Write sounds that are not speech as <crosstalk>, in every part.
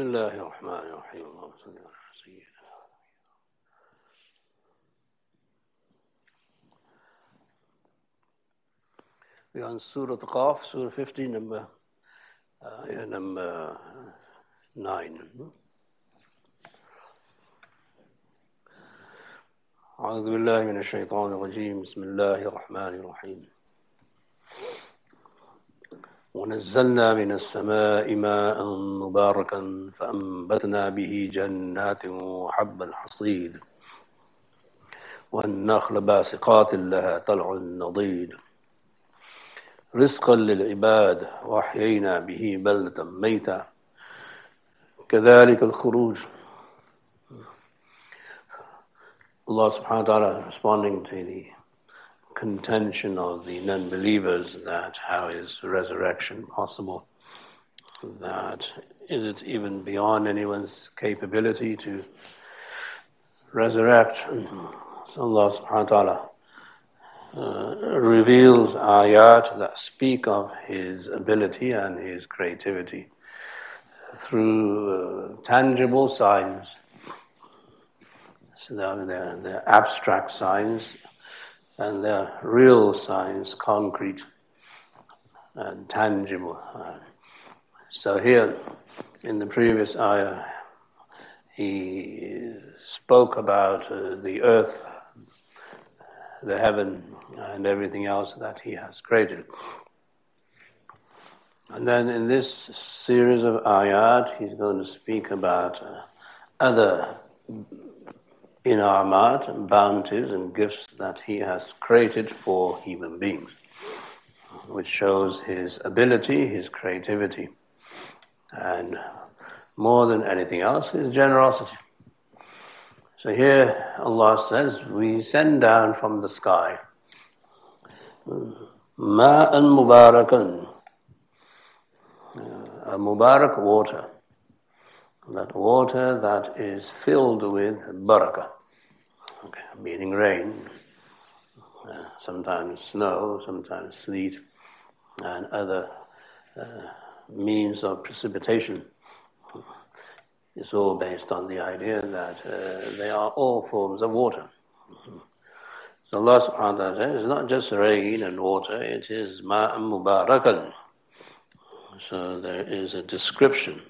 بسم الله الرحمن الرحيم. اللهم صل على سيدنا We are on Surah Qaf, Surah 15, number, uh, yeah, number 9. أعوذ بالله من الشيطان الرجيم. بسم الله الرحمن الرحيم. ونزلنا من السماء ماء مباركا فأنبتنا به جنات وحب الحصيد. والنخل باسقات لها طلع نضيد. رزقا للعباد وأحيينا به بلدة ميتا. كذلك الخروج. Allah subhanahu wa ta'ala responding to the contention of the non-believers that how is resurrection possible? That is it even beyond anyone's capability to resurrect? So Allah subhanahu wa ta'ala uh, reveals ayat that speak of His ability and His creativity through uh, tangible signs. So they're, they're, they're abstract signs and they're real signs, concrete and tangible. So here, in the previous ayah, he spoke about uh, the earth, the heaven, and everything else that he has created. And then in this series of ayat, he's going to speak about uh, other inamat, bounties, and gifts that he has created for human beings, which shows his ability, his creativity, and more than anything else, his generosity. So here Allah says, We send down from the sky ma'an mubarakan, a mubarak water that water that is filled with barakah, okay, meaning rain, uh, sometimes snow, sometimes sleet, and other uh, means of precipitation. It's all based on the idea that uh, they are all forms of water. So Allah subhanahu wa ta'ala says it's not just rain and water, it is ma'an mubarakan. So there is a description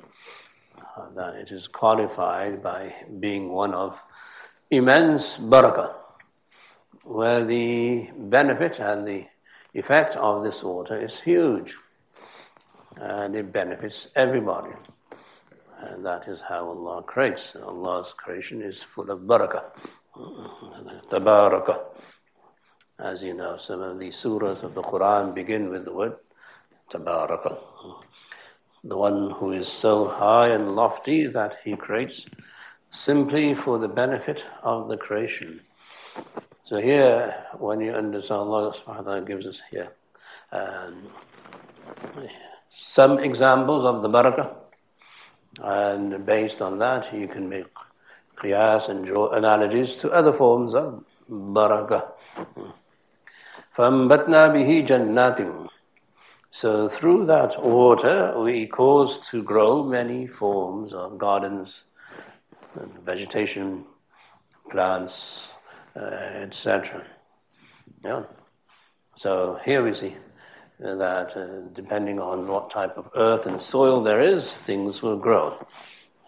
Uh, that it is qualified by being one of immense barakah, where the benefit and the effect of this water is huge, and it benefits everybody. And that is how Allah creates. Allah's creation is full of barakah. Tabaraka. As you know, some of the surahs of the Quran begin with the word tabaraka the one who is so high and lofty that he creates simply for the benefit of the creation. So here, when you understand Allah subhanahu wa ta'ala gives us here um, some examples of the barakah, and based on that you can make qiyas and draw analogies to other forms of barakah. فَأَنْبَتْنَا بِهِ جَنَّاتٍ so through that water, we cause to grow many forms of gardens, vegetation, plants, uh, etc. Yeah. So here we see that uh, depending on what type of earth and soil there is, things will grow.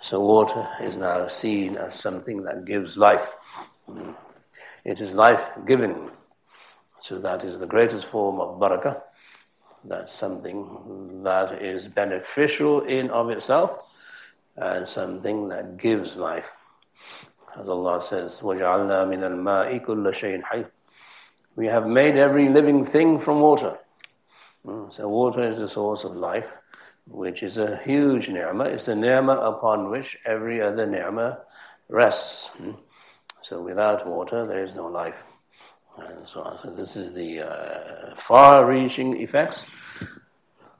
So water is now seen as something that gives life. It is life giving. So that is the greatest form of barakah that's something that is beneficial in of itself and something that gives life. As Allah says, وَجَعَلْنَا مِنَ الْمَاءِ كُلَّ شَيْءٍ حَيٍّ We have made every living thing from water. Hmm, so water is the source of life, which is a huge ni'mah. It's a ni'mah upon which every other ni'mah rests. Hmm. So without water, there is no life and so on. So this is the uh, far-reaching effects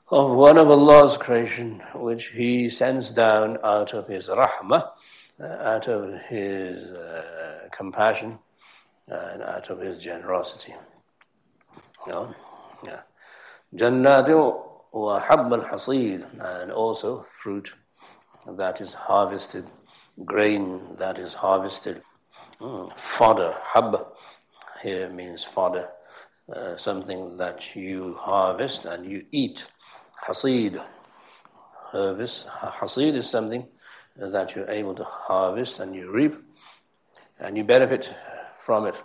of one of Allah's creation, which He sends down out of His rahmah, uh, out of His uh, compassion, and out of His generosity. Yeah, yeah. Jannatu wa habb al and also fruit that is harvested, grain that is harvested, mm, fodder, hab here means fodder, uh, something that you harvest and you eat. Hasid, harvest. Hasid is something that you're able to harvest and you reap and you benefit from it.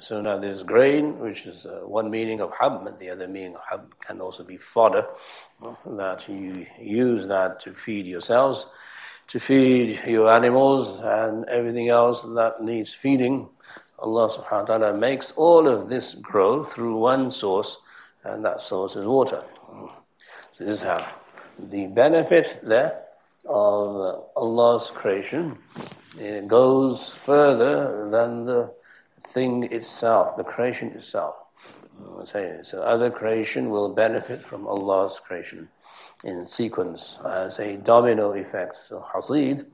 So now there's grain, which is uh, one meaning of hab, and the other meaning of hab can also be fodder, that you use that to feed yourselves, to feed your animals and everything else that needs feeding. Allah subhanahu wa ta'ala makes all of this grow through one source, and that source is water. So this is how the benefit there of uh, Allah's creation it goes further than the thing itself, the creation itself. Mm, so other creation will benefit from Allah's creation in sequence as a domino effect. So hasid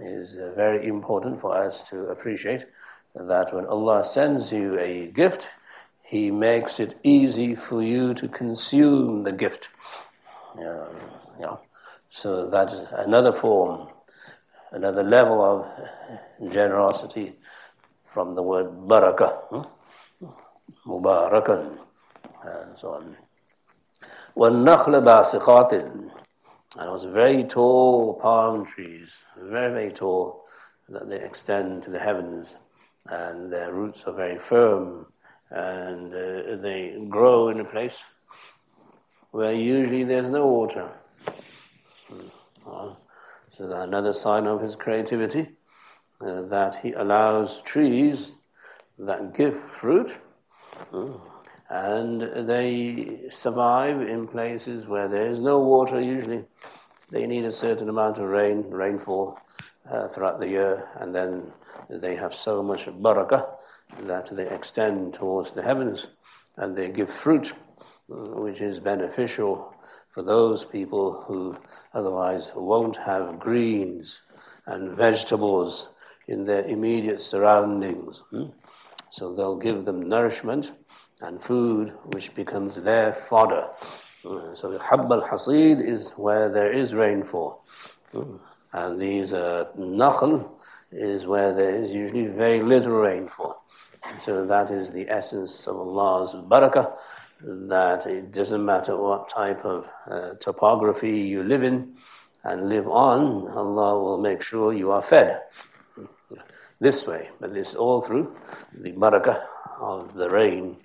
is uh, very important for us to appreciate that when Allah sends you a gift, He makes it easy for you to consume the gift. Yeah, yeah. So that is another form, another level of generosity from the word barakah, hmm? mubarakan, and so on. وَالنَّخْلَ بَاسِقَاتٍ And it was very tall palm trees, very, very tall, that they extend to the heavens, and their roots are very firm, and uh, they grow in a place where usually there's no water. Hmm. So another sign of his creativity uh, that he allows trees that give fruit uh, and they survive in places where there is no water usually. They need a certain amount of rain, rainfall uh, throughout the year, and then they have so much barakah that they extend towards the heavens and they give fruit, uh, which is beneficial for those people who otherwise won't have greens and vegetables in their immediate surroundings. Hmm? So they'll give them nourishment and food which becomes their fodder. Hmm? So Hab al Hasid is where there is rainfall. And these uh, Nakhl is where there is usually very little rainfall. So that is the essence of Allah's barakah, that it doesn't matter what type of uh, topography you live in and live on, Allah will make sure you are fed this way. But this all through the barakah of the rain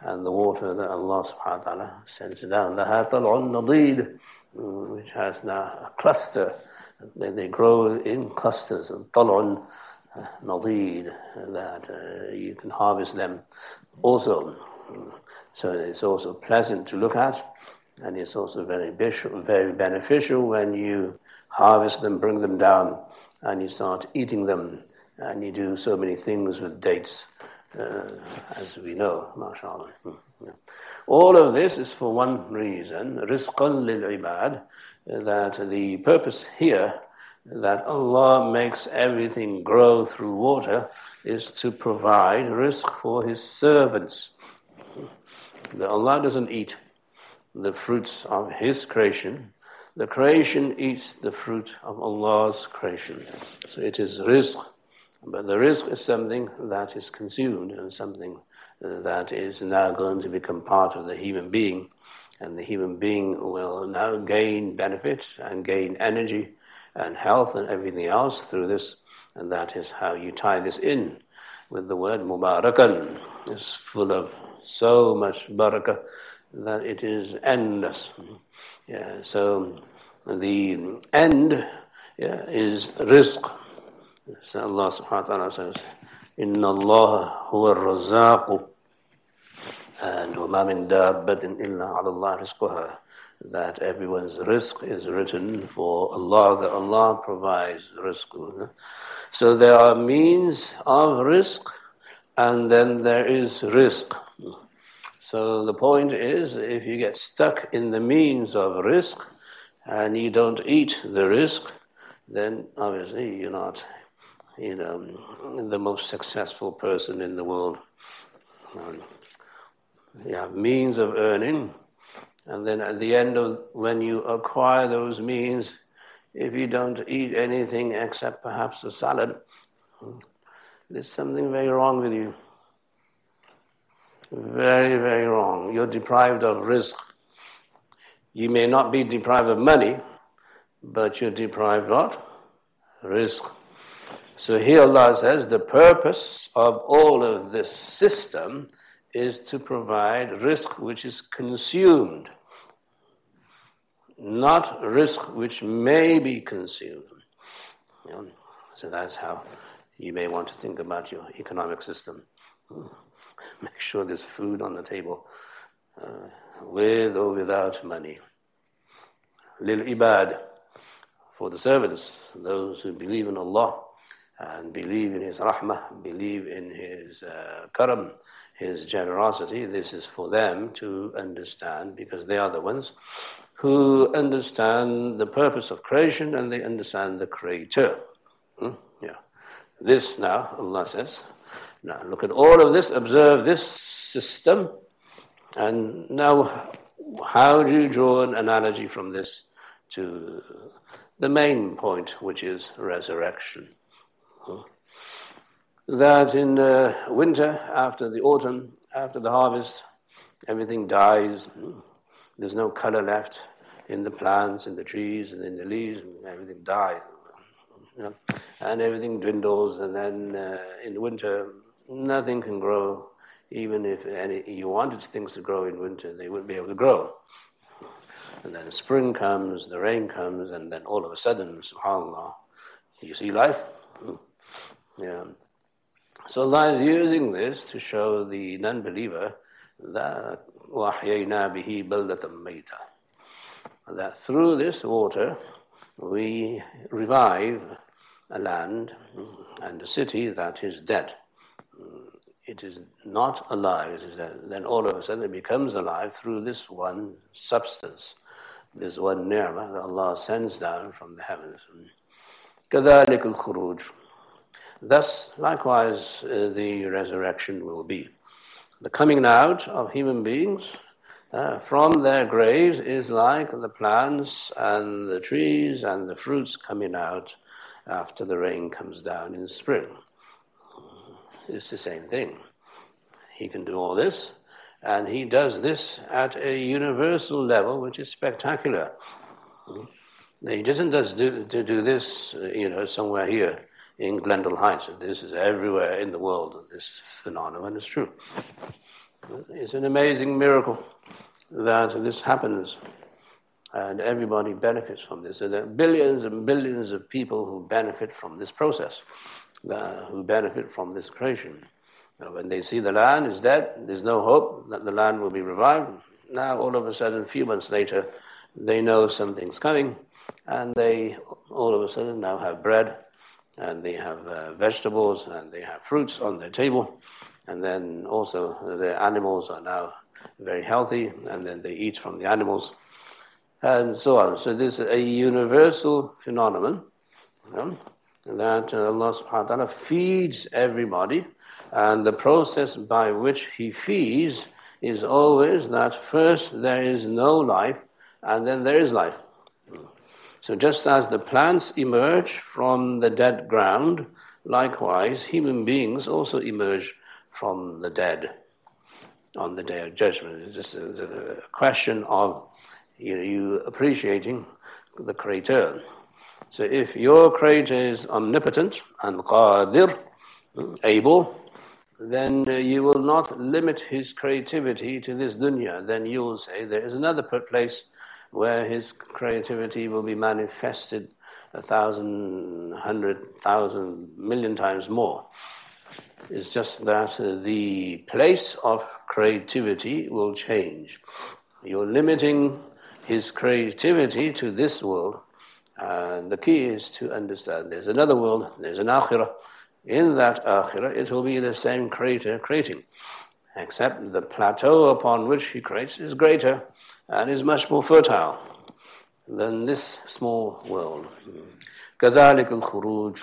and the water that Allah subhanahu wa ta'ala sends down. Laha tal'un which has now a cluster they, they grow in clusters, tal'un nadeed, that uh, you can harvest them also. So it's also pleasant to look at, and it's also very, very beneficial when you harvest them, bring them down, and you start eating them. And you do so many things with dates, uh, as we know, mashallah. Hmm, All of this is for one reason, rizqan lil ibad, that the purpose here that Allah makes everything grow through water is to provide rizq for His servants. That Allah doesn't eat the fruits of His creation. The creation eats the fruit of Allah's creation. So it is rizq, but the rizq is something that is consumed and something that is now going to become part of the human being. And the human being will now gain benefit and gain energy and health and everything else through this. And that is how you tie this in with the word mubarakan. It's full of so much barakah that it is endless. Yeah, so the end yeah, is rizq. So Allah subhanahu wa ta'ala says, Inna Allah huwa razaqu and وَمَا مِن دَابَّةٍ إِلَّا عَلَى اللَّهِ رِزْقُهَا that everyone's rizq is written for Allah, that Allah provides rizq. So there are means of rizq and then there is rizq. So the point is if you get stuck in the means of rizq and you don't eat the rizq, then obviously you're not you know, the most successful person in the world. Um, have means of earning, and then at the end of when you acquire those means, if you don't eat anything except perhaps a salad, there's something very wrong with you. Very, very wrong. You're deprived of rizq. You may not be deprived of money, but you're deprived of rizq. So here Allah says the purpose of all of this system is to provide rizq which is consumed, not rizq which may be consumed. You know, so that's how you may want to think about your economic system. <laughs> Make sure there's food on the table, uh, with or without money. Lil ibad, for the servants, those who believe in Allah and believe in His rahmah, believe in His uh, karam, His generosity. This is for them to understand because they are the ones who understand the purpose of creation and they understand the Creator. Hmm? Yeah. This now, Allah says, now look at all of this, observe this system, and now how do you draw an analogy from this to the main point, which is resurrection? That in uh, winter, after the autumn, after the harvest, everything dies. There's no color left in the plants, in the trees, and in the leaves, everything dies. You know, and everything dwindles, and then uh, in winter, nothing can grow. Even if any, you wanted things to grow in winter, they wouldn't be able to grow. And then spring comes, the rain comes, and then all of a sudden, subhanAllah, you see life. Yeah. So Allah is using this to show the non-believer that وَأَحْيَيْنَا بِهِ بَلْدَةً مَيْتًا That through this water we revive a land and a city that is dead it is not alive, then all of a sudden it becomes alive through this one substance, this one ni'mah that Allah sends down from the heavens. كذلك الخروج. Thus, likewise, uh, the resurrection will be. The coming out of human beings uh, from their graves is like the plants and the trees and the fruits coming out after the rain comes down in spring. It's the same thing. He can do all this, and he does this at a universal level, which is spectacular. He doesn't just do, to do this, you know, somewhere here in Glendale Heights. This is everywhere in the world. This phenomenon is true. It's an amazing miracle that this happens, and everybody benefits from this. So there are billions and billions of people who benefit from this process uh, who benefit from this creation. Now, when they see the land is dead, there's no hope that the land will be revived. Now, all of a sudden, a few months later, they know something's coming, and they all of a sudden now have bread, and they have uh, vegetables, and they have fruits on their table, and then also their animals are now very healthy, and then they eat from the animals, and so on. So this is a universal phenomenon. You know? that Allah subhanahu wa ta'ala feeds everybody, and the process by which He feeds is always that first there is no life, and then there is life. So, just as the plants emerge from the dead ground, likewise, human beings also emerge from the dead on the day of judgment. It's just a, a question of you, know, you appreciating the Creator. So if your creator is omnipotent and qadir, able, then you will not limit his creativity to this dunya. Then you will say there is another place where his creativity will be manifested a thousand, hundred thousand, million times more. It's just that uh, the place of creativity will change. You're limiting his creativity to this world and the key is to understand there's another world, there's an akhirah. In that akhirah, it will be the same creator creating, except the plateau upon which he creates is greater and is much more fertile than this small world. Kadhalik al khuruj,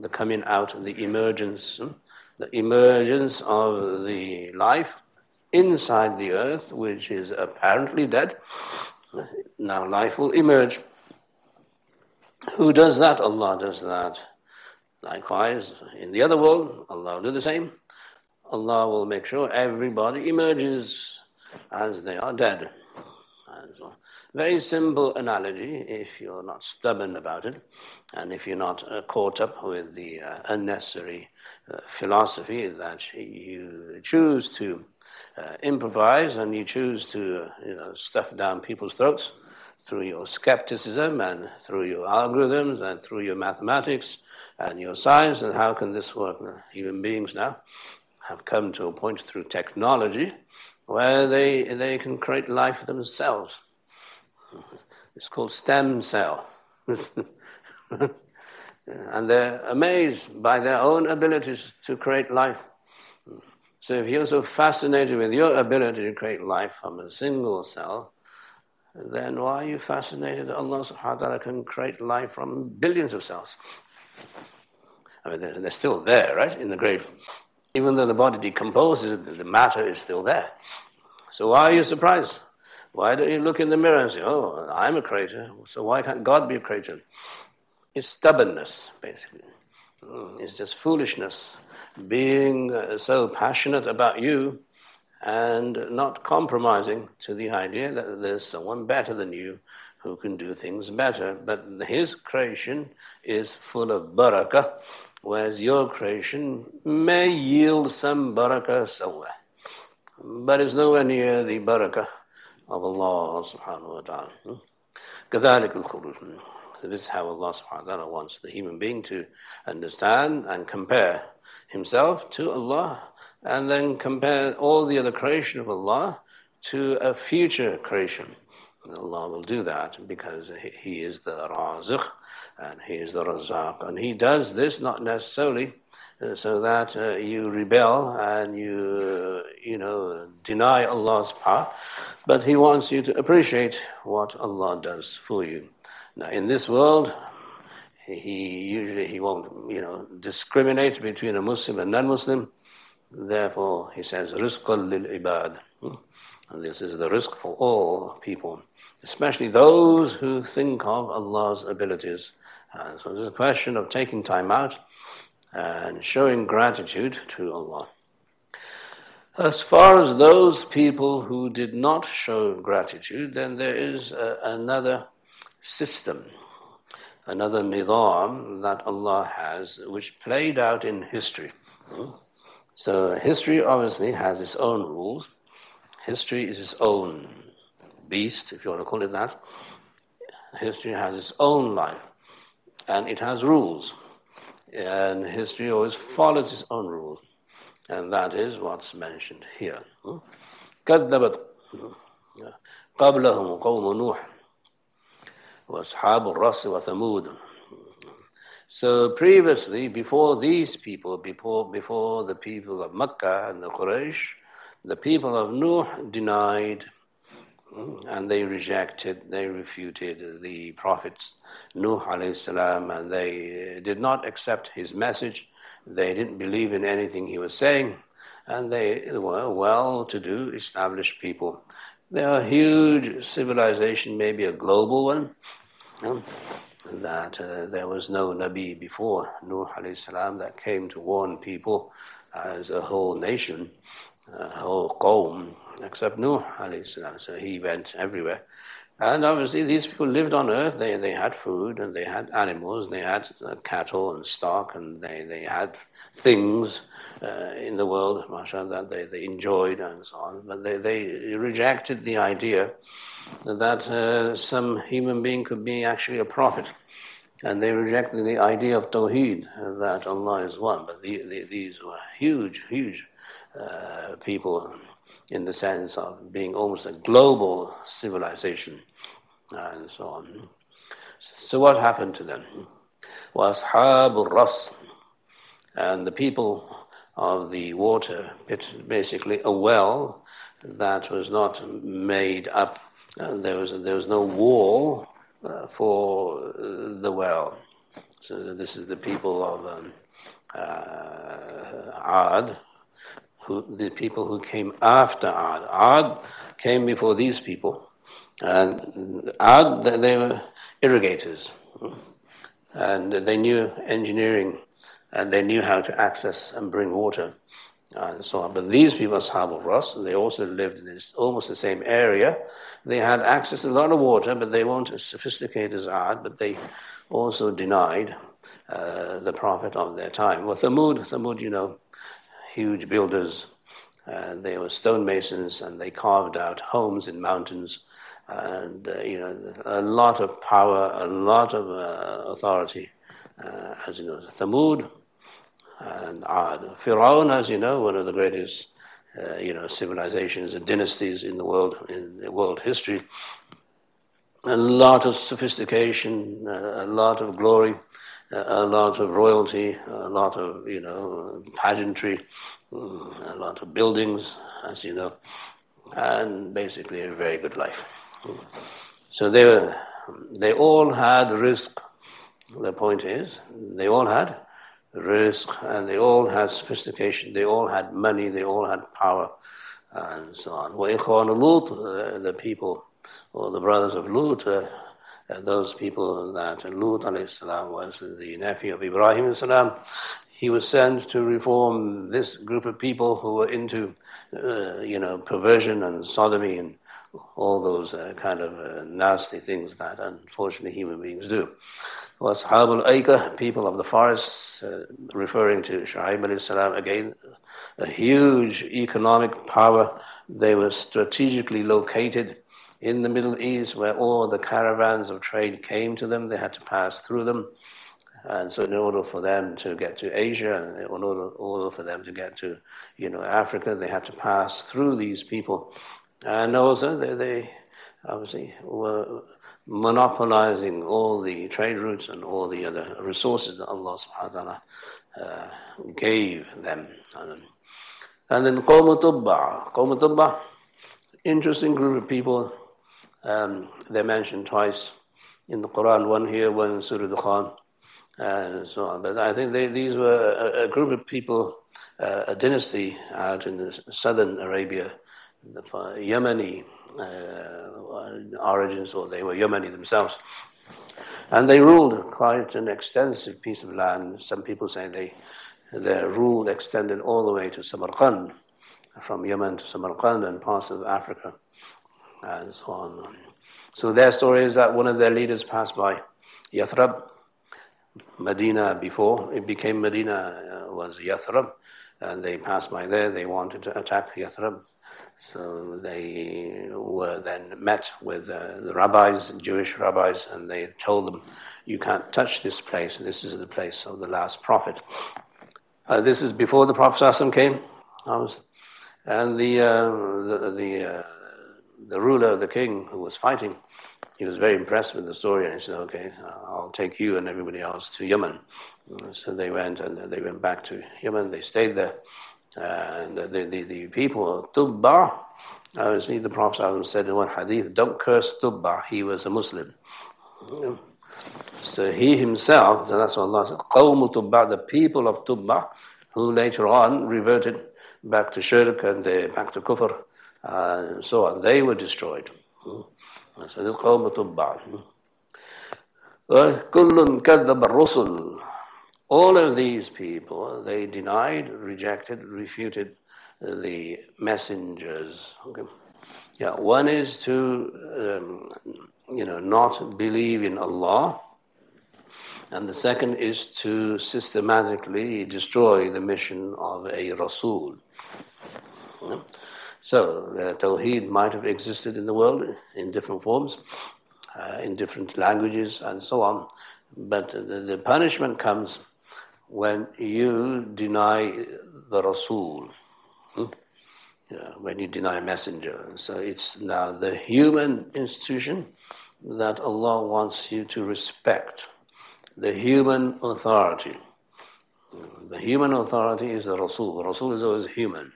the coming out, the emergence, the emergence of the life inside the earth, which is apparently dead. Now life will emerge. Who does that? Allah does that. Likewise, in the other world, Allah will do the same. Allah will make sure everybody emerges as they are dead. Very simple analogy if you're not stubborn about it and if you're not uh, caught up with the uh, unnecessary uh, philosophy that you choose to uh, improvise and you choose to you know, stuff down people's throats through your skepticism and through your algorithms and through your mathematics and your science. And how can this work? Human beings now have come to a point through technology where they, they can create life themselves. It's called stem cell. <laughs> and they're amazed by their own abilities to create life. So if you're so fascinated with your ability to create life from a single cell, then why are you fascinated that Allah subhanahu wa ta'ala can create life from billions of cells? I mean, they're, they're still there, right, in the grave. Even though the body decomposes, the matter is still there. So why are you surprised? Why don't you look in the mirror and say, oh, I'm a creator, so why can't God be a creator? It's stubbornness, basically. Mm, it's just foolishness. Being uh, so passionate about you and not compromising to the idea that there's someone better than you who can do things better. But his creation is full of barakah, whereas your creation may yield some barakah somewhere. But it's nowhere near the barakah of Allah subhanahu wa ta'ala. كَذَلِكَ This is how Allah subhanahu wa ta'ala wants the human being to understand and compare himself to Allah and then compare all the other creation of Allah to a future creation. Allah will do that because He is the Raziq and He is the Razaq. And He does this not necessarily uh, so that uh, you rebel and you, uh, you know, deny Allah's power, but He wants you to appreciate what Allah does for you. Now, in this world, he usually he won't, you know, discriminate between a Muslim and non-Muslim. Therefore, he says, "Rizqan lil ibad," and this is the rizq for all people, especially those who think of Allah's abilities. And so, it's a question of taking time out and showing gratitude to Allah. As far as those people who did not show gratitude, then there is uh, another system, another nidam that Allah has, which played out in history. So, history obviously has its own rules. History is its own beast, if you want to call it that. History has its own life, and it has rules. And history always follows its own rules. And that is what's mentioned here. كذبت قبلهم قوم نوح وأصحاب الرس وثمود so previously, before these people, before, before the people of Mecca and the Quraysh, the people of Nuh denied and they rejected, they refuted the prophets Nuh alayhi salam, and they did not accept his message. They didn't believe in anything he was saying, and they were well-to-do, established people. They are a huge civilization, maybe a global one. that uh, there was no Nabi before Nuh alayhi salam that came to warn people as a whole nation, a whole qawm, except Nuh salam. So he went everywhere. And obviously, these people lived on earth. They, they had food and they had animals, they had uh, cattle and stock, and they, they had things uh, in the world, mashallah, that they, they enjoyed and so on. But they, they rejected the idea that uh, some human being could be actually a prophet. And they rejected the idea of Tawheed, that Allah is one. But the, the, these were huge, huge uh, people in the sense of being almost a global civilization and so on. So what happened to them? Was Ras and the people of the water basically a well that was not made up. Uh, there was there was no wall uh, for the well. So this is the people of um, uh, Ad, who, the people who came after Ad. Ad came before these people, and Ad they were irrigators. and they knew engineering, and they knew how to access and bring water, and so on. But these people, Ashab al-Ras, they also lived in this, almost the same area. They had access to a lot of water, but they weren't as sophisticated as Ad, but they also denied uh, the Prophet of their time. Well, Thamud, Thamud, you know, huge builders, uh, they were stonemasons, and they carved out homes in mountains and uh, you know a lot of power, a lot of uh, authority, uh, as you know, the Thamud and Ad. Firaun, as you know, one of the greatest uh, you know civilizations and dynasties in the world in world history. A lot of sophistication, uh, a lot of glory, a lot of royalty, a lot of, you know, pageantry, a lot of buildings, as you know, and basically a very good life. So they were, they all had rizq. The point is, they all had rizq, and they all had sophistication, they all had money, they all had power, and so on. Wa Lut, uh, the people, or the brothers of Lut, uh, those people that Lut salam was the nephew of Ibrahim salam, he was sent to reform this group of people who were into, uh, you know, perversion and sodomy and all those uh, kind of uh, nasty things that unfortunately human beings do. Was al people of the forest, uh, referring to Shu'aib salam, again, a huge economic power. They were strategically located in the Middle East where all the caravans of trade came to them. They had to pass through them. And so, in order for them to get to Asia, and in order, order for them to get to, you know, Africa, they had to pass through these people. And also, they, they obviously were monopolizing all the trade routes and all the other resources that Allah subhanahu wa ta'ala uh, gave them. And then Qawm Tubba. Qawm Tubba, interesting group of people. Um, they're mentioned twice in the Quran, one here, one in Surah Dukhan, and so on. But I think they, these were a, a, group of people, uh, a dynasty out in southern Arabia the Yemeni uh, origins, or they were Yemeni themselves. And they ruled quite an extensive piece of land. Some people say they, their rule extended all the way to Samarkand, from Yemen to Samarkand and parts of Africa, and so on. So their story is that one of their leaders passed by Yathrib, Medina before it became Medina uh, was Yathrib, and they passed by there. They wanted to attack Yathrib, so they were then met with uh, the rabbis, Jewish rabbis, and they told them, "You can't touch this place. This is the place of the last prophet." Uh, this is before the Prophet came. And the uh, the the, uh, the ruler of the king who was fighting, he was very impressed with the story, and he said, "Okay, I'll take you and everybody else to Yemen." So they went, and they went back to Yemen. They stayed there, and the the, the people of Tubba, obviously the Prophet said in one hadith, "Don't curse Tubba. He was a Muslim." So he himself, so that's what Allah said, "Qawm Tubba," the people of Tubba, who later on reverted back to shirk and uh, back to kufr and so on. They were destroyed. Hmm. So the Qawm Tubba. Hmm. Uh, kullun rusul. All of these people, they denied, rejected, refuted the messengers. Okay. Yeah, one is to, um, you know, not believe in Allah, and the second is to systematically destroy the mission of a Rasul. Yeah. So, uh, Tawheed might have existed in the world in different forms, uh, in different languages, and so on, but the, the punishment comes when you deny the Rasul, hmm? when you deny a messenger. So it's now the human institution that Allah wants you to respect, the human authority. The human authority is the Rasul. The Rasul is always human.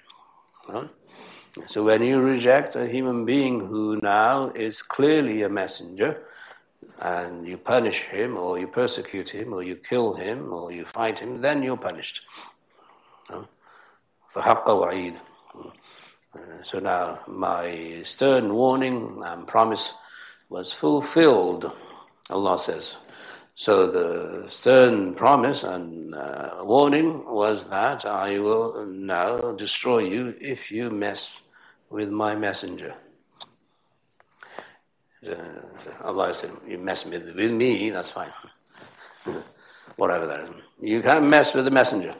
So when you reject a human being who now is clearly a messenger, and you punish him, or you persecute him, or you kill him, or you fight him, then you're punished. For wa'id. Uh, so now my stern warning and promise was fulfilled, Allah says. So the stern promise and uh, warning was that I will now destroy you if you mess with my messenger. Uh, Allah said, you mess with, with me, that's fine. <laughs> Whatever that is. You can't mess with the messenger.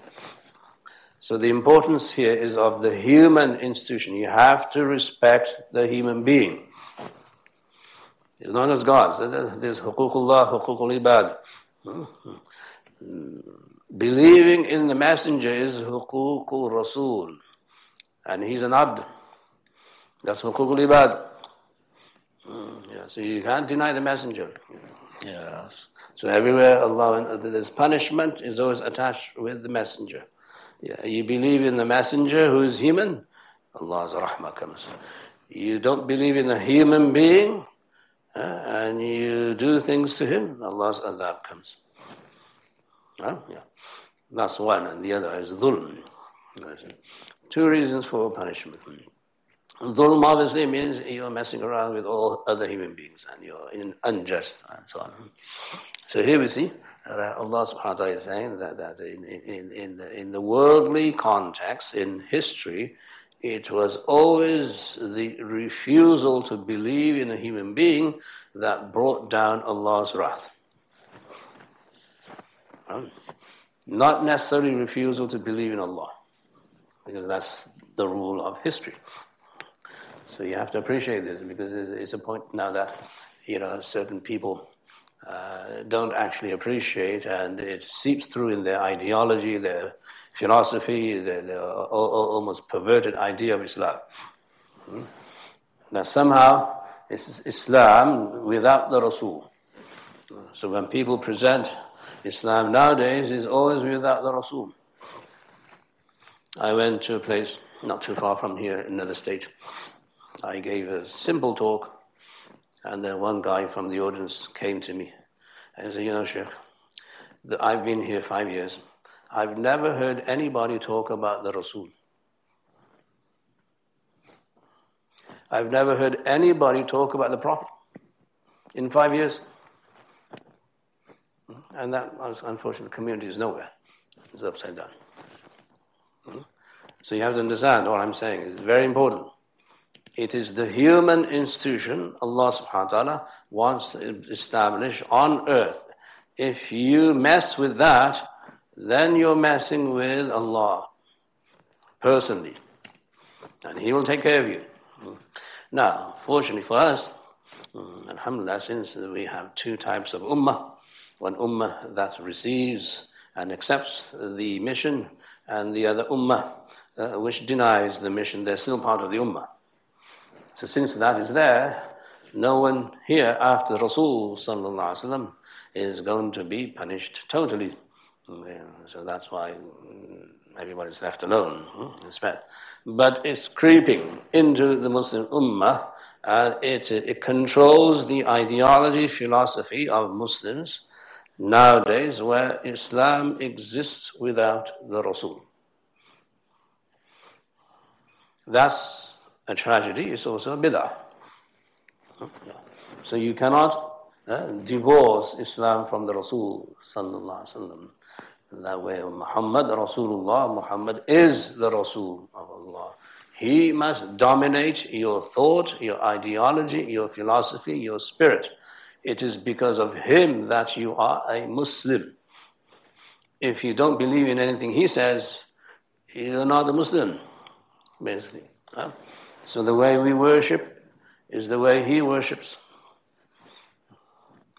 So the importance here is of the human institution. You have to respect the human being. It's not as God. There's huququllah, huququl ibad. Hmm? Believing in the messenger is huququl rasul. And he's an abd. That's huququl ibad. Hmm, yeah, so you can't deny the messenger. Yes. So everywhere Allah, this punishment is always attached with the messenger. Yeah, you believe in the messenger who is human, Allah's rahmah comes. You don't believe in a human being, and you do things to him, Allah's adhab comes. Uh, yeah. That's one, and the other is dhulm. Two reasons for punishment. Dhulm obviously means you're messing around with all other human beings and you're unjust and so on. So here we see Allah subhanahu wa ta'ala is saying that, that in, in, in, the, in the worldly context, in history, it was always the refusal to believe in a human being that brought down Allah's wrath. Not necessarily refusal to believe in Allah, because that's the rule of history. So you have to appreciate this because it's a point now that you know certain people uh, don't actually appreciate, and it seeps through in their ideology, their philosophy, their, their almost perverted idea of Islam. Hmm? Now, somehow, it's Islam without the Rasul. So when people present Islam nowadays, it's always without the Rasul. I went to a place not too far from here, another state. I gave a simple talk and then one guy from the audience came to me and said, You know, Sheikh, I've been here five years. I've never heard anybody talk about the Rasul. I've never heard anybody talk about the Prophet in five years. And that, unfortunately, the community is nowhere. It's upside down. Hmm? So you have to understand what I'm saying. It's very important. It is the human institution Allah subhanahu wa ta'ala wants to establish on earth. If you mess with that, then you're messing with Allah personally. And He will take care of you. Now, fortunately for us, Alhamdulillah, since we have two types of ummah, one ummah that receives and accepts the mission, and the other ummah uh, which denies the mission, they're still part of the ummah. So since that is there, no one here after Rasul is going to be punished totally. So that's why everybody's left alone. Hmm, but it's creeping into the Muslim Ummah and it, it controls the ideology, philosophy of Muslims nowadays where Islam exists without the Rasul. That's a tragedy is also a bid'ah. So you cannot divorce Islam from the Rasul. That way, Muhammad Rasulullah, Muhammad is the Rasul of Allah. He must dominate your thought, your ideology, your philosophy, your spirit. It is because of him that you are a Muslim. If you don't believe in anything he says, you're not a Muslim, basically. Huh? So the way we worship is the way he worships.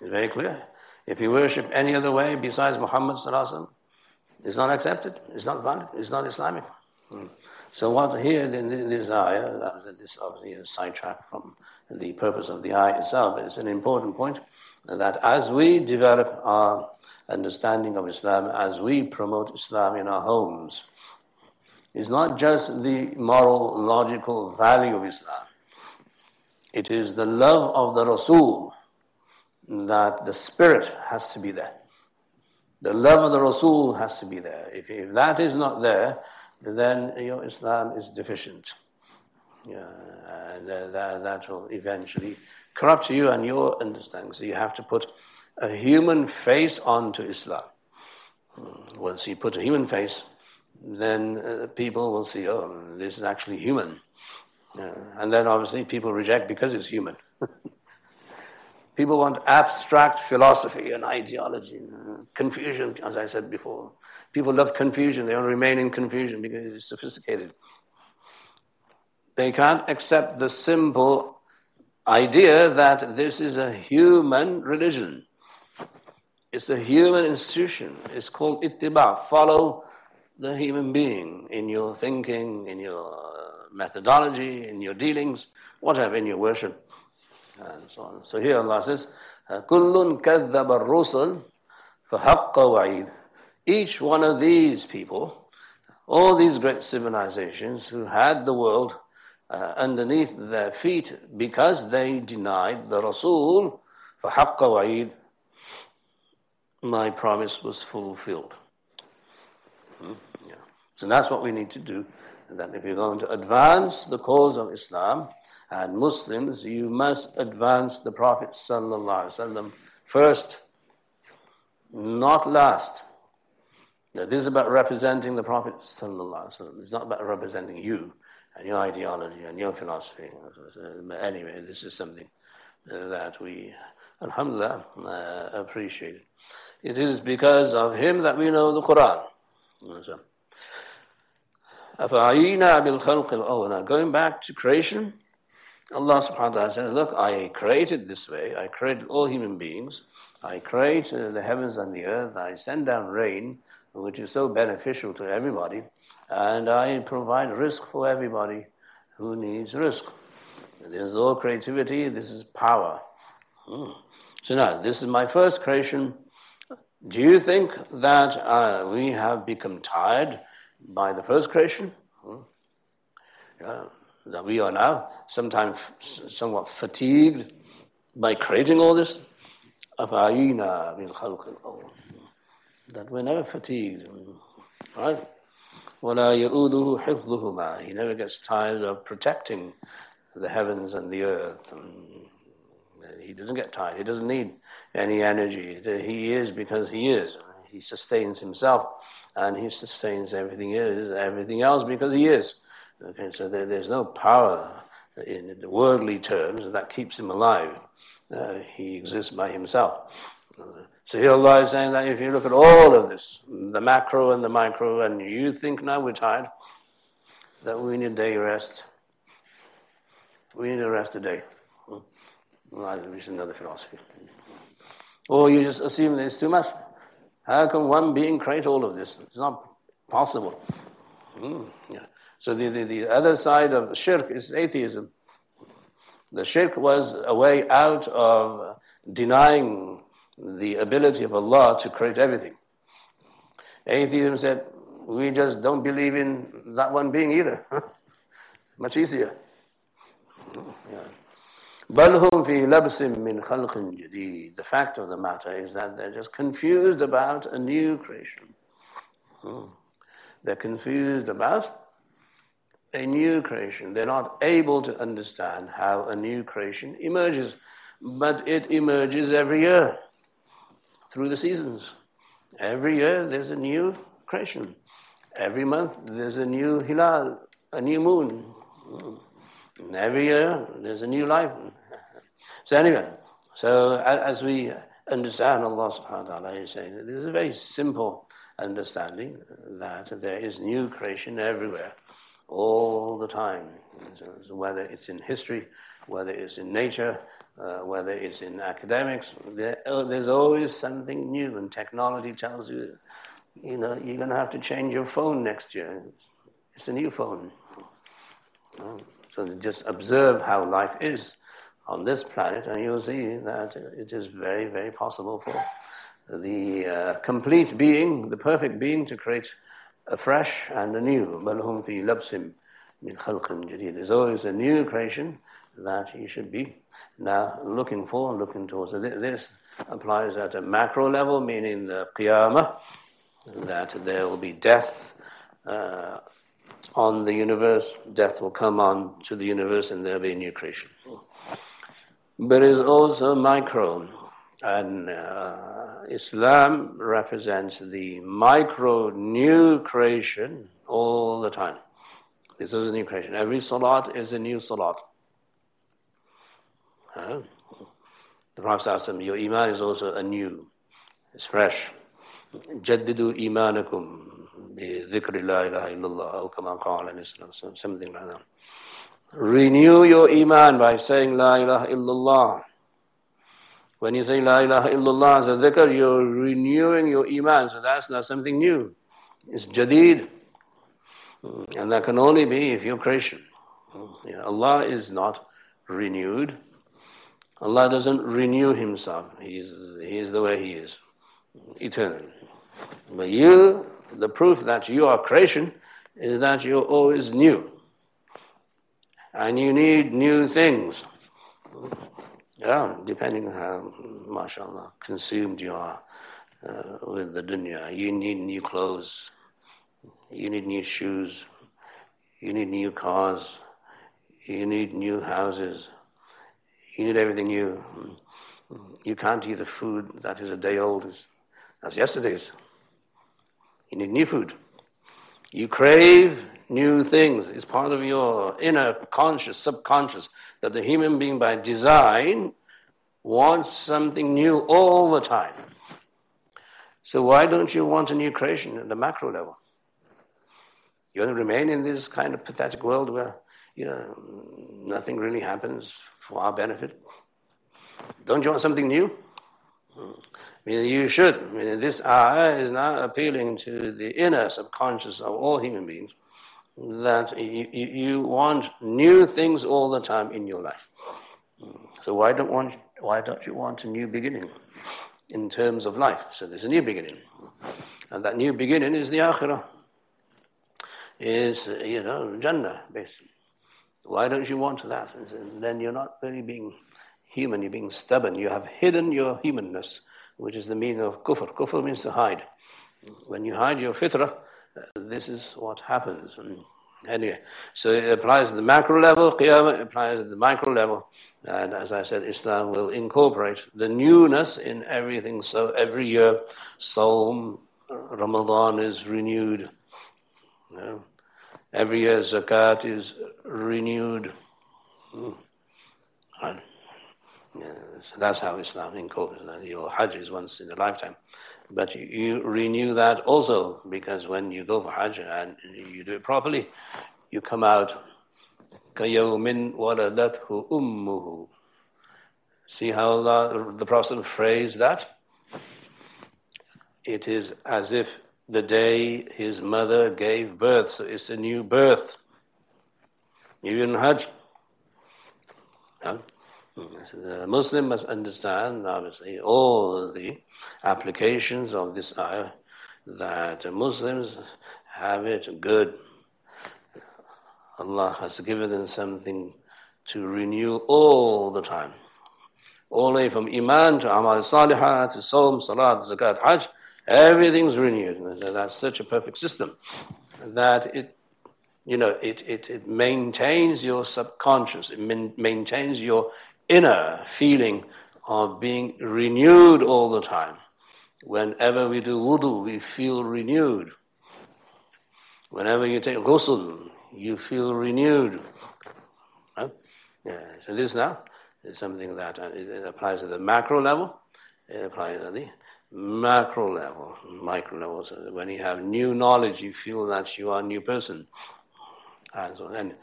It's very clear. If you worship any other way besides Muhammad it's not accepted, it's not valid, it's not Islamic. Hmm. So what here in this ayah, this obviously a sidetrack from the purpose of the ayah itself, but it's an important point that as we develop our understanding of Islam, as we promote Islam in our homes, it's not just the moral, logical value of Islam. It is the love of the Rasul that the spirit has to be there. The love of the Rasul has to be there. If, if that is not there, then your Islam is deficient. Yeah, and uh, that, that will eventually corrupt you and your understanding. So you have to put a human face onto Islam. Hmm, once you put a human face, then uh, people will see, oh, this is actually human. And then obviously people reject because it's human. <laughs> people want abstract philosophy and ideology, confusion, as I said before. People love confusion, they want to remain in confusion because it's sophisticated. They can't accept the simple idea that this is a human religion. It's a human institution. It's called ittiba. Follow the human being in your thinking, in your methodology, in your dealings, whatever, in your worship, and so on. So here Allah says, Kullun kadhaba rusul fahaqqa wa'id. Each one of these people, all these great civilizations who had the world uh, underneath their feet because they denied the Rasul, fahaqqa wa'id, my promise was fulfilled. Hmm? Yeah. So that's what we need to do that if you're going to advance the cause of Islam and Muslims, you must advance the Prophet ﷺ first, not last. Now, this is about representing the Prophet. It's not about representing you and your ideology and your philosophy. Anyway, this is something that we, alhamdulillah, uh, appreciate. It is because of him that we know the Quran. Going back to creation, Allah subhanahu wa ta'ala says, Look, I created this way. I created all human beings. I create uh, the heavens and the earth. I send down rain, which is so beneficial to everybody. And I provide rizq for everybody who needs rizq. There's all creativity. This is power. Hmm. So now, this is my first creation. Do you think that uh, we have become tired by the first creation. Hmm? That we are now sometimes somewhat fatigued by creating all this. That we're never fatigued. Right? He never gets tired of protecting the heavens and the earth. He doesn't get tired. He doesn't need any energy. He is because he is. He sustains himself and he sustains everything is everything else because he is. Okay, so there, there's no power in worldly terms that keeps him alive. Uh, he exists by himself. so here Allah is saying that if you look at all of this, the macro and the micro, and you think now we're tired, that we need a day rest. We need a rest a day. Well, which is another philosophy. Or you just assume that it's too much. How can one being create all of this? It's not possible. Mm, yeah. So the, the, the other side of shirk is atheism. The shirk was a way out of denying the ability of Allah to create everything. Atheism said, we just don't believe in that one being either. <laughs> Much easier. Yeah. بل هم في لبس من خلق جديد. The fact of the matter is that they're just confused about a new creation. Hmm. They're confused about a new creation. They're not able to understand how a new creation emerges. But it emerges every year through the seasons. Every year there's a new creation. Every month there's a new hilal, a new moon. Hmm. And every year there's a new life. So anyway, so as we understand Allah subhanahu wa ta'ala is saying, there's a very simple understanding that there is new creation everywhere, all the time. So whether it's in history, whether it's in nature, uh, whether it's in academics, there, oh, there's always something new, and technology tells you, you know, you're going to have to change your phone next year. It's, it's a new phone. So just observe how life is on this planet, and you'll see that it is very, very possible for the uh, complete being, the perfect being, to create a fresh and a new. There's always a new creation that you should be now looking for, and looking towards. This applies at a macro level, meaning the qiyamah, that there will be death uh, on the universe, death will come on to the universe, and there'll be a new creation but is also micro. And uh, Islam represents the micro new creation all the time. This is a new creation. Every salat is a new salat. The Prophet said, Your iman is also a new, it's fresh. Jaddidu imanakum bi dhikri la ilaha illallah, something like that. Renew your iman by saying La ilaha illallah. When you say La ilaha illallah as a dhikr, you're renewing your iman. So that's not something new. It's jadid. And that can only be if you're Christian. Allah is not renewed. Allah doesn't renew Himself. He's, he is the way He is, eternal. But you, the proof that you are creation is that you're always new. And you need new things. Yeah, depending on how, mashallah, consumed you are uh, with the dunya. You need new clothes, you need new shoes, you need new cars, you need new houses, you need everything new. You can't eat the food that is a day old, as that's yesterday's. You need new food. You crave new things. It's part of your inner conscious, subconscious, that the human being by design wants something new all the time. So why don't you want a new creation at the macro level? You want to remain in this kind of pathetic world where you know nothing really happens for our benefit. Don't you want something new? Hmm. I mean, you should. I mean, this ayah is now appealing to the inner subconscious of all human beings that you, you want new things all the time in your life. So why don't want why don't you want a new beginning in terms of life? So there's a new beginning, and that new beginning is the akhirah, is you know Jannah basically. Why don't you want that? And then you're not really being human. You're being stubborn. You have hidden your humanness, which is the meaning of kufr. Kufr means to hide. When you hide your fitrah, this is what happens. Anyway, so it applies at the macro level, Qiyamah applies at the micro level. And as I said, Islam will incorporate the newness in everything. So every year, Sawm, Ramadan is renewed. You know, every year, Zakat is renewed. Hmm. And, so that's how Islam incorporates. Your Hajj is once in a lifetime. But you, you, renew that also because when you go for Hajj and you do it properly, you come out كَيَوْمٍ وَلَدَتْهُ أُمُّهُ See how Allah, the Prophet phrased that? It is as if the day his mother gave birth, so it's a new birth. Even Hajj. The Muslim must understand, obviously, all the applications of this ayah that Muslims have it good. Allah has given them something to renew all the time. All the way from Iman to Amal Salihah to Sawm, Salat, Zakat, Hajj, everything's renewed. That's such a perfect system that it you know, it, it, it maintains your subconscious, it maintains your inner feeling of being renewed all the time. Whenever we do wudu, we feel renewed. Whenever you take ghusl, you feel renewed. Huh? Yeah. So this now is something that uh, it applies at the macro level. It applies at the macro level, micro level. So when you have new knowledge, you feel that you are a new person. And so on.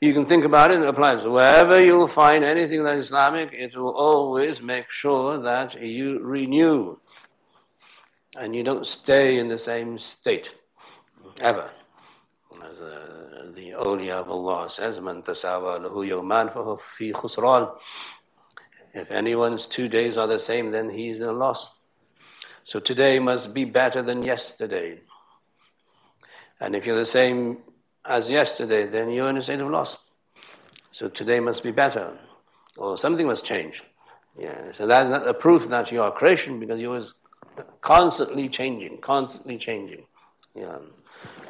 You can think about it, it applies. Wherever you'll find anything that is Islamic, it will always make sure that you renew and you don't stay in the same state ever. As uh, the awliya of Allah says, Man tasawa lahu yawman fi khusran. If anyone's two days are the same, then he's in a loss. So today must be better than yesterday. And if you're the same as yesterday, then you're in a state of loss. So today must be better, or something must change. Yeah, so that's a proof that you are creation because you was constantly changing, constantly changing. Yeah.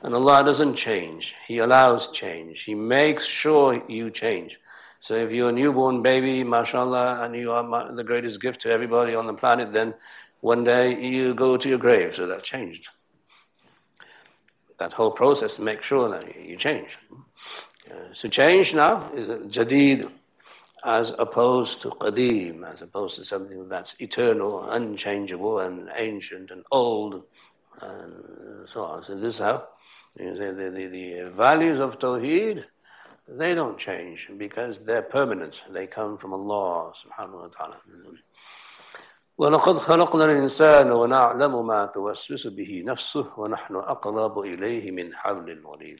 And Allah doesn't change. He allows change. He makes sure you change. So if you're a newborn baby, mashallah, and you are the greatest gift to everybody on the planet, then one day you go to your grave. So that changed. That whole process to make sure that you change. Uh, so change now is jadid as opposed to qadim, as opposed to something that's eternal, unchangeable, and ancient and old, and so on. So this is how you say the, the, the values of Tawheed, they don't change because they're permanent. They come from Allah subhanahu wa ta'ala. ولقد خلقنا الإنسان ونعلم ما توسوس به نفسه ونحن أقرب إليه من حبل الوريد.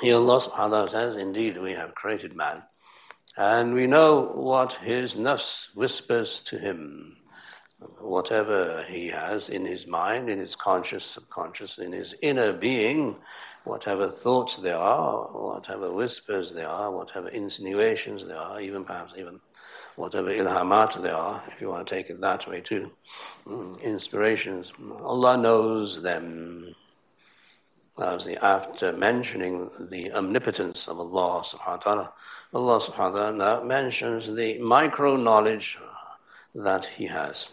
Here Allah subhanahu wa ta'ala says, Indeed, we have created man, and we know what his nafs whispers to him. Whatever he has in his mind, in his conscious, subconscious, in his inner being, whatever thoughts there are, whatever whispers there are, whatever insinuations there are, even perhaps even whatever ilhamat there are, if you want to take it that way too, mm, inspirations, Allah knows them obviously after mentioning the omnipotence of Allah subhanahu wa ta'ala, Allah subhanahu wa ta'ala mentions the micro knowledge that He has.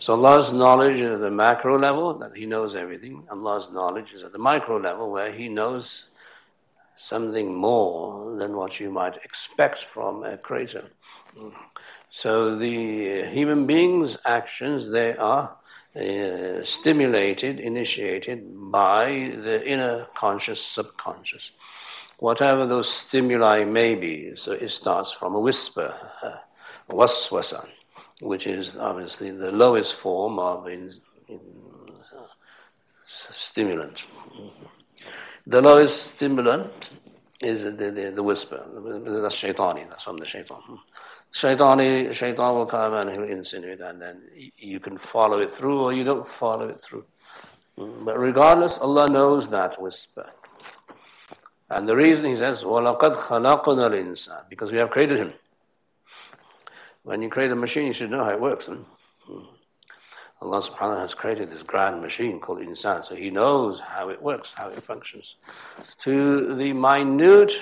So Allah's knowledge is at the macro level, that He knows everything. Allah's knowledge is at the micro level, where He knows something more than what you might expect from a creator. So the human being's actions, they are uh, stimulated, initiated by the inner conscious, subconscious. Whatever those stimuli may be, so it starts from a whisper, uh, waswasa, which is obviously the lowest form of in, in, uh, stimulant. The lowest stimulant is the, the, the whisper. That's shaitani, that's from the shaitan. Shaitani, shaitan will come and he'll insinuate, and then you can follow it through or you don't follow it through. Mm, but regardless, Allah knows that whisper. And the reason he says, وَلَقَدْ خَلَقْنَا الْإِنسَانِ Because we have created him. When you create a machine, you should know how it works. Hmm? Hmm. Allah subhanahu wa ta'ala has created this grand machine called insan, so He knows how it works, how it functions. To the minute,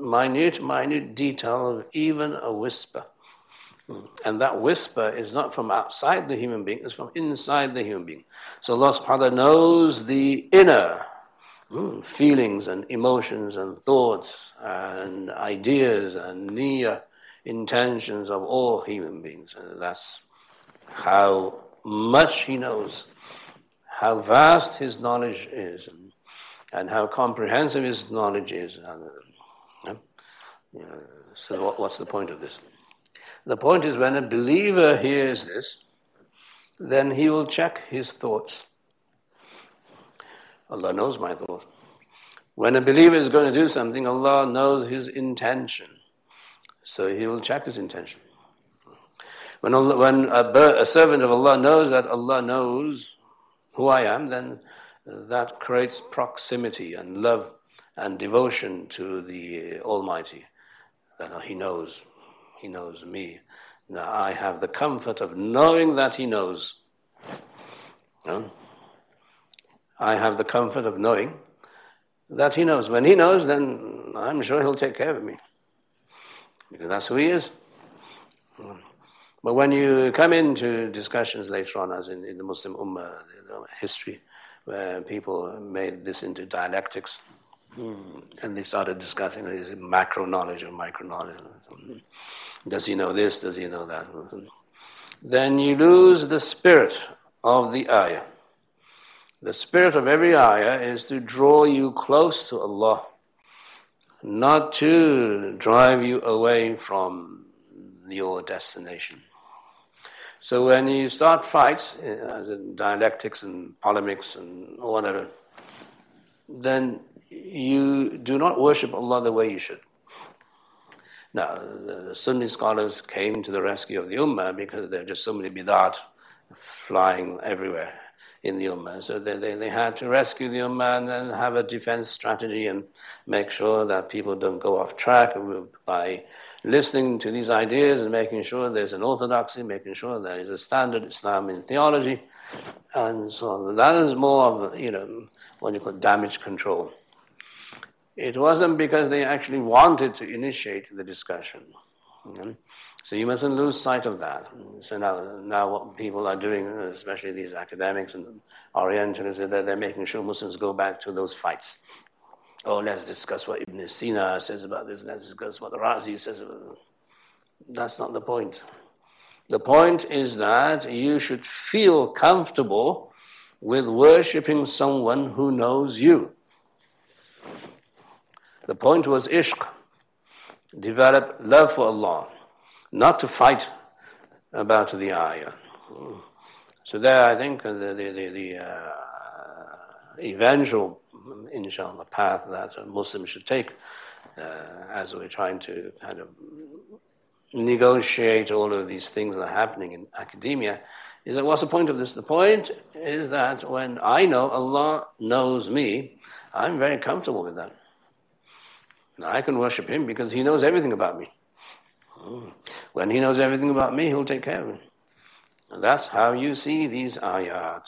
minute, minute detail of even a whisper. And that whisper is not from outside the human being, it's from inside the human being. So Allah subhanahu wa ta'ala knows the inner mm, feelings and emotions and thoughts and ideas and niyyah, intentions of all human beings. And that's how much He knows, how vast His knowledge is, and, how comprehensive His knowledge is. Uh, so, what, what's the point of this? The point is, when a believer hears this, then he will check his thoughts. Allah knows my thoughts. When a believer is going to do something, Allah knows his intention. So he will check his intention. When, Allah, when a, a servant of Allah knows that Allah knows who I am, then that creates proximity and love and devotion to the Almighty. That He knows he knows me. Now I have the comfort of knowing that He knows. No? I have the comfort of knowing that He knows. When He knows, then I'm sure He'll take care of me. Because that's who He is. But when you come into discussions later on, as in, in the Muslim Ummah history, where people made this into dialectics, and they started discussing is it macro knowledge or micro knowledge. Does he know this? Does he know that? Then you lose the spirit of the ayah. The spirit of every ayah is to draw you close to Allah, not to drive you away from your destination. So when you start fights, uh, dialectics and polemics and whatever, then you do not worship Allah the way you should. Now, the Sunni scholars came to the rescue of the Ummah because there are just so many bid'at flying everywhere in the Ummah. So they, they, they had to rescue the Ummah and then have a defense strategy and make sure that people don't go off track by listening to these ideas and making sure there's an orthodoxy, making sure there is a standard Islam in theology. And so that is more of, you know, what you call damage control. It wasn't because they actually wanted to initiate the discussion. Hmm? So you mustn't lose sight of that. So now, now what people are doing, especially these academics and Orientalists, is that they're making sure Muslims go back to those fights. Oh, let's discuss what Ibn Sina says about this. Let's discuss what Razi says about it. That's not the point. The point is that you should feel comfortable with worshipping someone who knows you. The point was ishq. Develop love for Allah, not to fight about the ayah. So there, I think the the the, the uh, inshallah, path that a Muslim should take, uh, as we're trying to kind of negotiate all of these things that are happening in academia, is that what's the point of this? The point is that when I know Allah knows me, I'm very comfortable with that. Now, I can worship him because he knows everything about me. Hmm. When he knows everything about me, he'll take care of me. And that's how you see these ayat.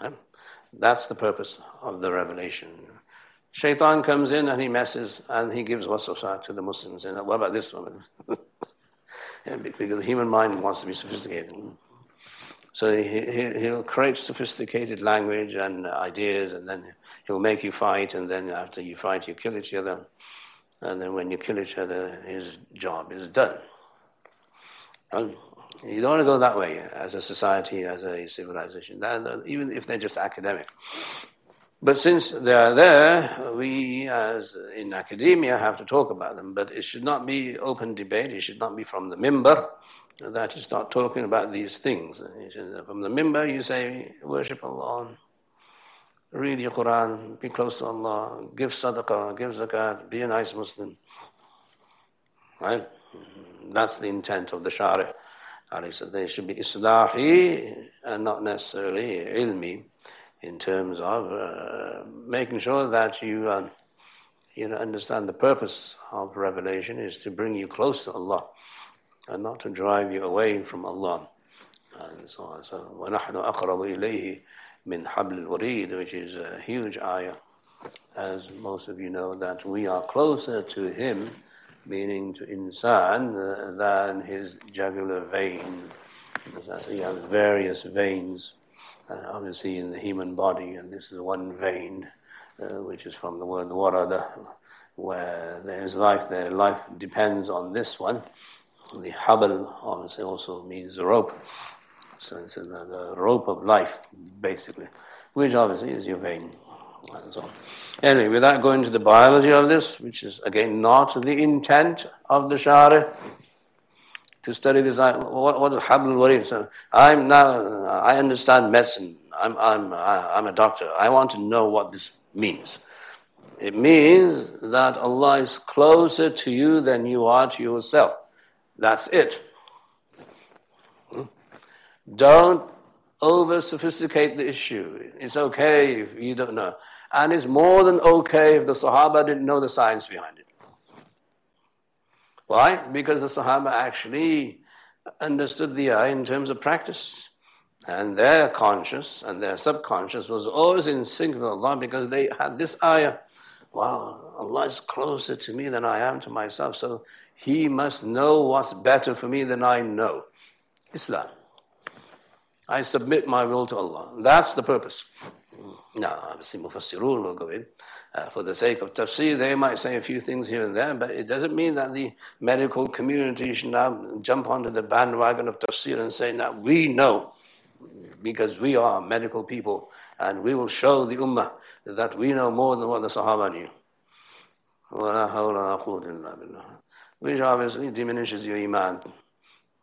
Hmm. That's the purpose of the revelation. Shaitan comes in and he messes and he gives waswasa to the Muslims. And what about this one? <laughs> because the human mind wants to be sophisticated. Hmm. So he, he, will create sophisticated language and ideas, and then he'll make you fight, and then after you fight, you kill each other. And then when you kill each other, his job is done. And you don't want to go that way as a society, as a civilization, even if they're just academic. But since they are there, we, as in academia, have to talk about them. But it should not be open debate. It should not be from the mimbar that you start talking about these things. From the mimbar, you say, worship Allah, read your Quran, be close to Allah, give sadaqah, give zakat, be a nice Muslim. Right? That's the intent of the Shari. Ali said they should be islahi and not necessarily ilmi in terms of uh, making sure that you, uh, you know, understand the purpose of revelation is to bring you close to Allah and not to drive you away from Allah. And so on. So, وَنَحْنُ أَقْرَبُ إِلَيْهِ مِنْ حَبْلِ الْوَرِيدِ which is a huge ayah. As most of you know, that we are closer to Him, meaning to insan, uh, than his jugular vein. He has various veins, uh, obviously in the human body, and this is one vein, uh, which is from the word warada, where there is life there. Life depends on this one. the habal obviously also means rope. So it's the, the rope of life, basically, which obviously is your vein. And so on. Anyway, without going to the biology of this, which is again not the intent of the Shari, to study this, what, what is Habl Warid? So I'm now, I understand medicine. I'm, I'm, I'm a doctor. I want to know what this means. It means that Allah is closer to you than you are to yourself. That's it. Hmm? Don't over sophisticate the issue. It's okay if you don't know. And it's more than okay if the Sahaba didn't know the science behind it. Why? Because the Sahaba actually understood the ayah in terms of practice. And their conscious and their subconscious was always in sync with Allah because they had this ayah. Wow, Allah is closer to me than I am to myself. So he must know what's better for me than I know. Islam. I submit my will to Allah. That's the purpose. Now, obviously, Mufassirun will go in. Uh, for the sake of tafsir, they might say a few things here and there, but it doesn't mean that the medical community should now jump onto the bandwagon of tafsir and say, now we know, because we are medical people, and we will show the ummah that we know more than what the Sahaba knew which obviously diminishes your iman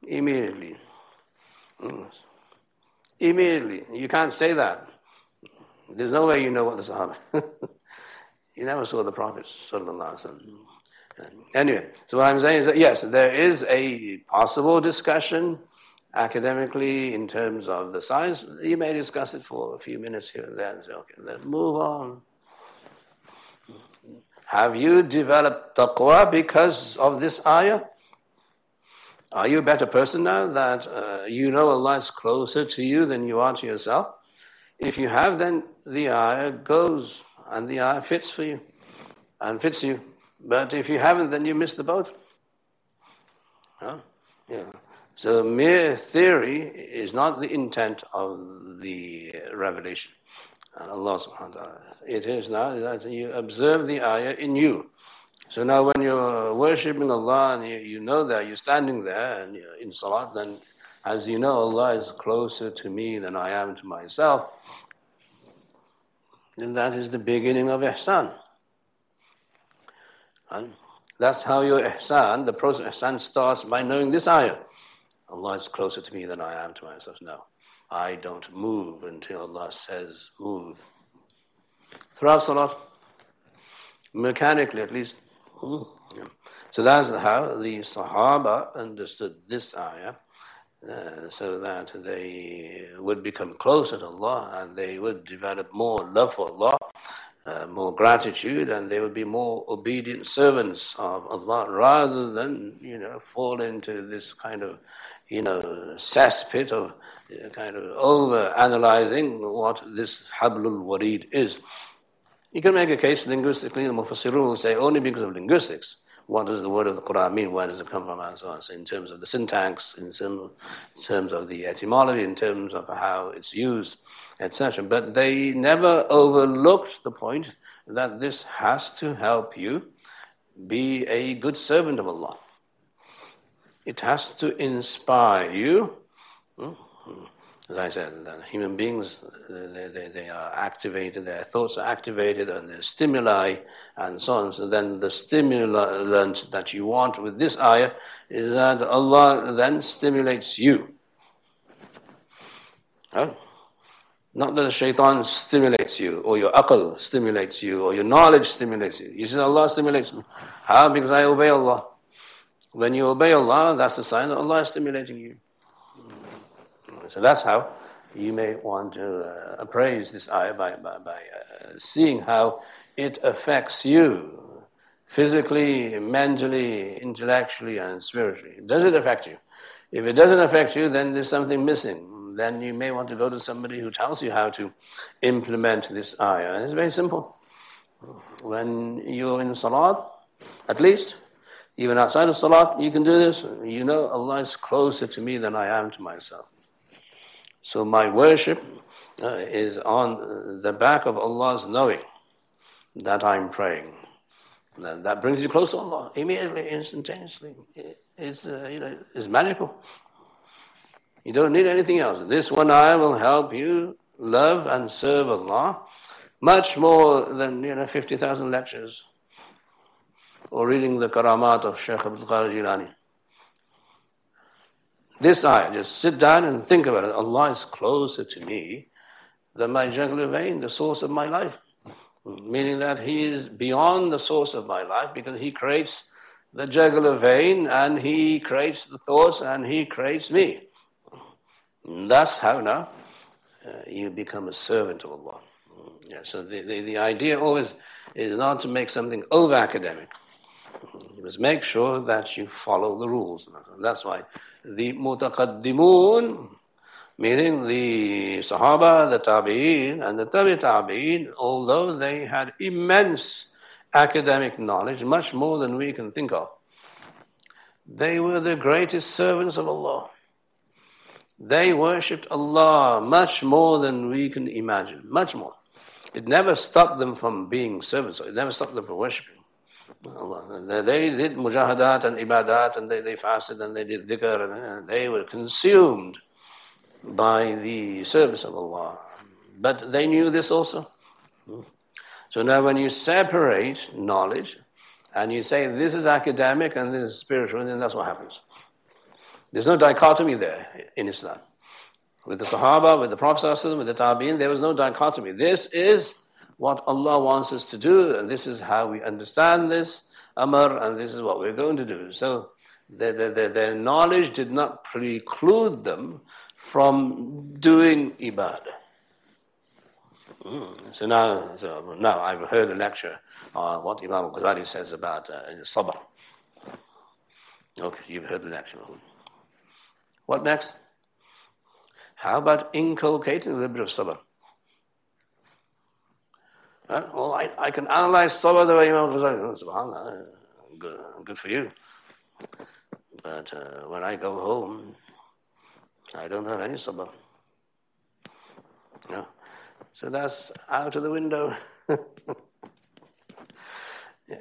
immediately. Immediately. You can't say that. There's no way you know what the Sahaba. <laughs> you never saw the Prophet. Anyway, so what I'm saying is that yes, there is a possible discussion academically in terms of the science. You may discuss it for a few minutes here and there and say, okay, let's move on. Have you developed taqwa because of this ayah? Are you a better person now that uh, you know Allah is closer to you than you are to yourself? If you have, then the ayah goes and the ayah fits for you. and fits you. But if you haven't, then you miss the boat. Huh? Yeah. So mere theory is not the intent of the revelation. Allah subhanahu wa ta'ala. It is now that you observe the ayah in you. So now when you're worshipping Allah and you, you know that you're standing there and you're in salat, then as you know Allah is closer to me than I am to myself, then that is the beginning of ihsan. And that's how your ihsan, the process of ihsan starts by knowing this ayah. Allah is closer to me than I am to myself. No, I don't move until Allah says move. Throughout Salat, mechanically at least. So that's how the Sahaba understood this ayah. Uh, so that they would become closer to Allah and they would develop more love for Allah uh, more gratitude and they would be more obedient servants of Allah rather than, you know, fall into this kind of, you know, cesspit of uh, kind of over analyzing what this Hablul Warid is. You can make a case linguistically, the Mufassirun will say only because of linguistics. What does the word of the Quran mean? Where does it come from? And so on. So in terms of the syntax, in terms of the etymology, in terms of how it's used etc. But they never overlooked the point that this has to help you be a good servant of Allah. It has to inspire you. Mm-hmm. As I said, human beings, they, they, they, are activated, their thoughts are activated, and their stimuli, and so on. So then the stimulant that you want with this ayah is that Allah then stimulates you. Oh. Not that the shaitan stimulates you, or your akal stimulates you, or your knowledge stimulates you. You say, Allah stimulates me. How? Because I obey Allah. When you obey Allah, that's a sign that Allah is stimulating you. So that's how you may want to uh, appraise this ayah by, by, by uh, seeing how it affects you physically, mentally, intellectually, and spiritually. Does it affect you? If it doesn't affect you, then there's something missing then you may want to go to somebody who tells you how to implement this ayah. It's very simple. When you're in salat, at least, even outside of salat, you can do this. You know Allah is closer to me than I am to myself. So my worship uh, is on the back of Allah's knowing that I'm praying. And that brings you close to Allah immediately, instantaneously. It's, uh, you know, it's magical. You don't need anything else. This one ayah will help you love and serve Allah much more than you know 50,000 lectures or reading the Karamat of Shaykh Abdul Qadir Jilani. This ayah, just sit down and think about it. Allah is closer to me than my jugular vein, the source of my life. Meaning that He is beyond the source of my life because He creates the jugular vein and He creates the thoughts and He creates me. That's how now uh, you become a servant of Allah. Yeah, so the, the, the idea always is not to make something over academic. You must make sure that you follow the rules. That's why the mutaqaddimun, meaning the Sahaba, the Tabi'een, and the Tabi Tabi'een, although they had immense academic knowledge, much more than we can think of, they were the greatest servants of Allah. They worshipped Allah much more than we can imagine, much more. It never stopped them from being servants, it never stopped them from worshipping. Allah. They did mujahadat and ibadat and they, they fasted and they did dhikr and uh, they were consumed by the service of Allah. But they knew this also. So now when you separate knowledge and you say this is academic and this is spiritual, then that's what happens. There's no dichotomy there in Islam. With the Sahaba, with the Prophet, with the Tabi'in, there was no dichotomy. This is what Allah wants us to do, and this is how we understand this Amr, and this is what we're going to do. So their, their, their knowledge did not preclude them from doing ibadah. Mm. So now, so now I've heard a lecture on what Imam Ghazali says about uh, sabr. Okay, you've heard the lecture. What next? How about inculcating a little bit of sabr? Right? Well, I, I can analyze sabr the way Imam Ghazali. SubhanAllah, good, good for you. But uh, when I go home, I don't have any sabr. Yeah. So that's out of the window. <laughs>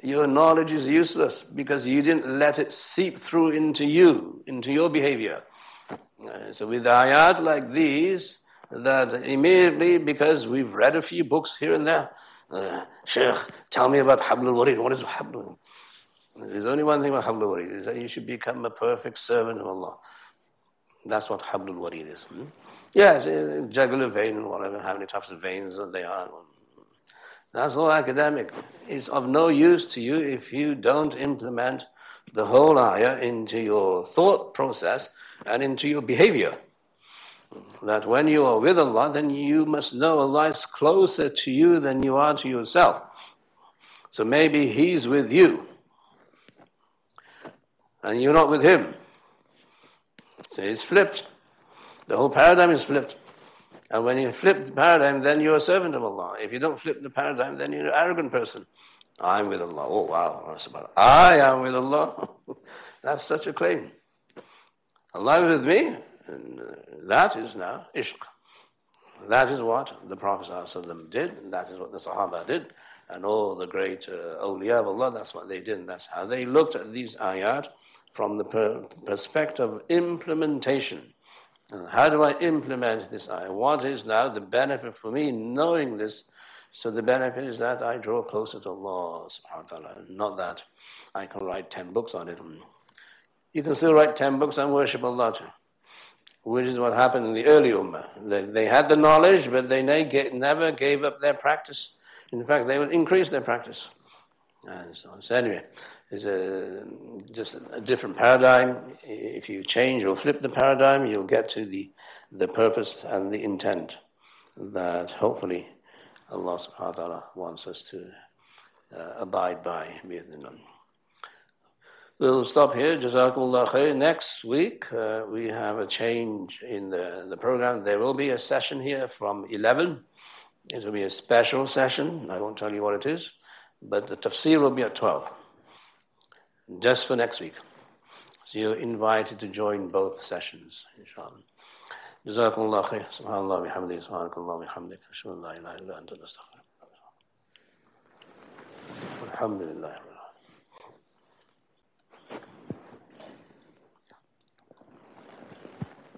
your knowledge is useless because you didn't let it seep through into you, into your behavior. Uh, so with ayat like these, that immediately, because we've read a few books here and there, uh, Sheikh, tell me about Hablul Warid. What is Hablul? There's only one thing about Hablul Warid, is that you should become a perfect servant of Allah. That's what Hablul Warid is. Hmm? Yes, uh, jugular vein, and whatever, how many types of veins they are. That's all academic. It's of no use to you if you don't implement the whole ayah into your thought process and into your behavior. That when you are with Allah, then you must know Allah is closer to you than you are to yourself. So maybe He's with you and you're not with Him. So it's flipped. The whole paradigm is flipped. And when you flip the paradigm, then you're a servant of Allah. If you don't flip the paradigm, then you're an arrogant person. I'm with Allah. Oh, wow. I am with Allah. <laughs> That's such a claim. Allah is with me, that is now ishq. That is what the Prophet ﷺ did, and that is what the Sahaba did, and all the great uh, awliya of Allah, that's what they did, and that's how they looked at these ayat from the per- perspective of implementation. And how do I implement this ayah? What is now the benefit for me knowing this? So the benefit is that I draw closer to Allah subhanahu wa ta'ala, not that I can write 10 books on it. You can still write 10 books and worship Allah too, which is what happened in the early Ummah. They, they had the knowledge, but they never gave up their practice. In fact, they would increase their practice. And so, so anyway, it's a, just a different paradigm. If you change or flip the paradigm, you'll get to the, the purpose and the intent that hopefully Allah subhanahu wa ta'ala wants us to uh, abide by. We'll stop here. Jazakumullah khair. Next week, uh, we have a change in the, the program. There will be a session here from 11. It will be a special session. I won't tell you what it is, but the tafsir will be at 12, just for next week. So you're invited to join both sessions, inshallah. Jazakumullah khair. Subhanallah bihamdi. Subhanakallah bihamdik. Ashhadu an ilaha illa anta astaghfiruka. Alhamdulillah.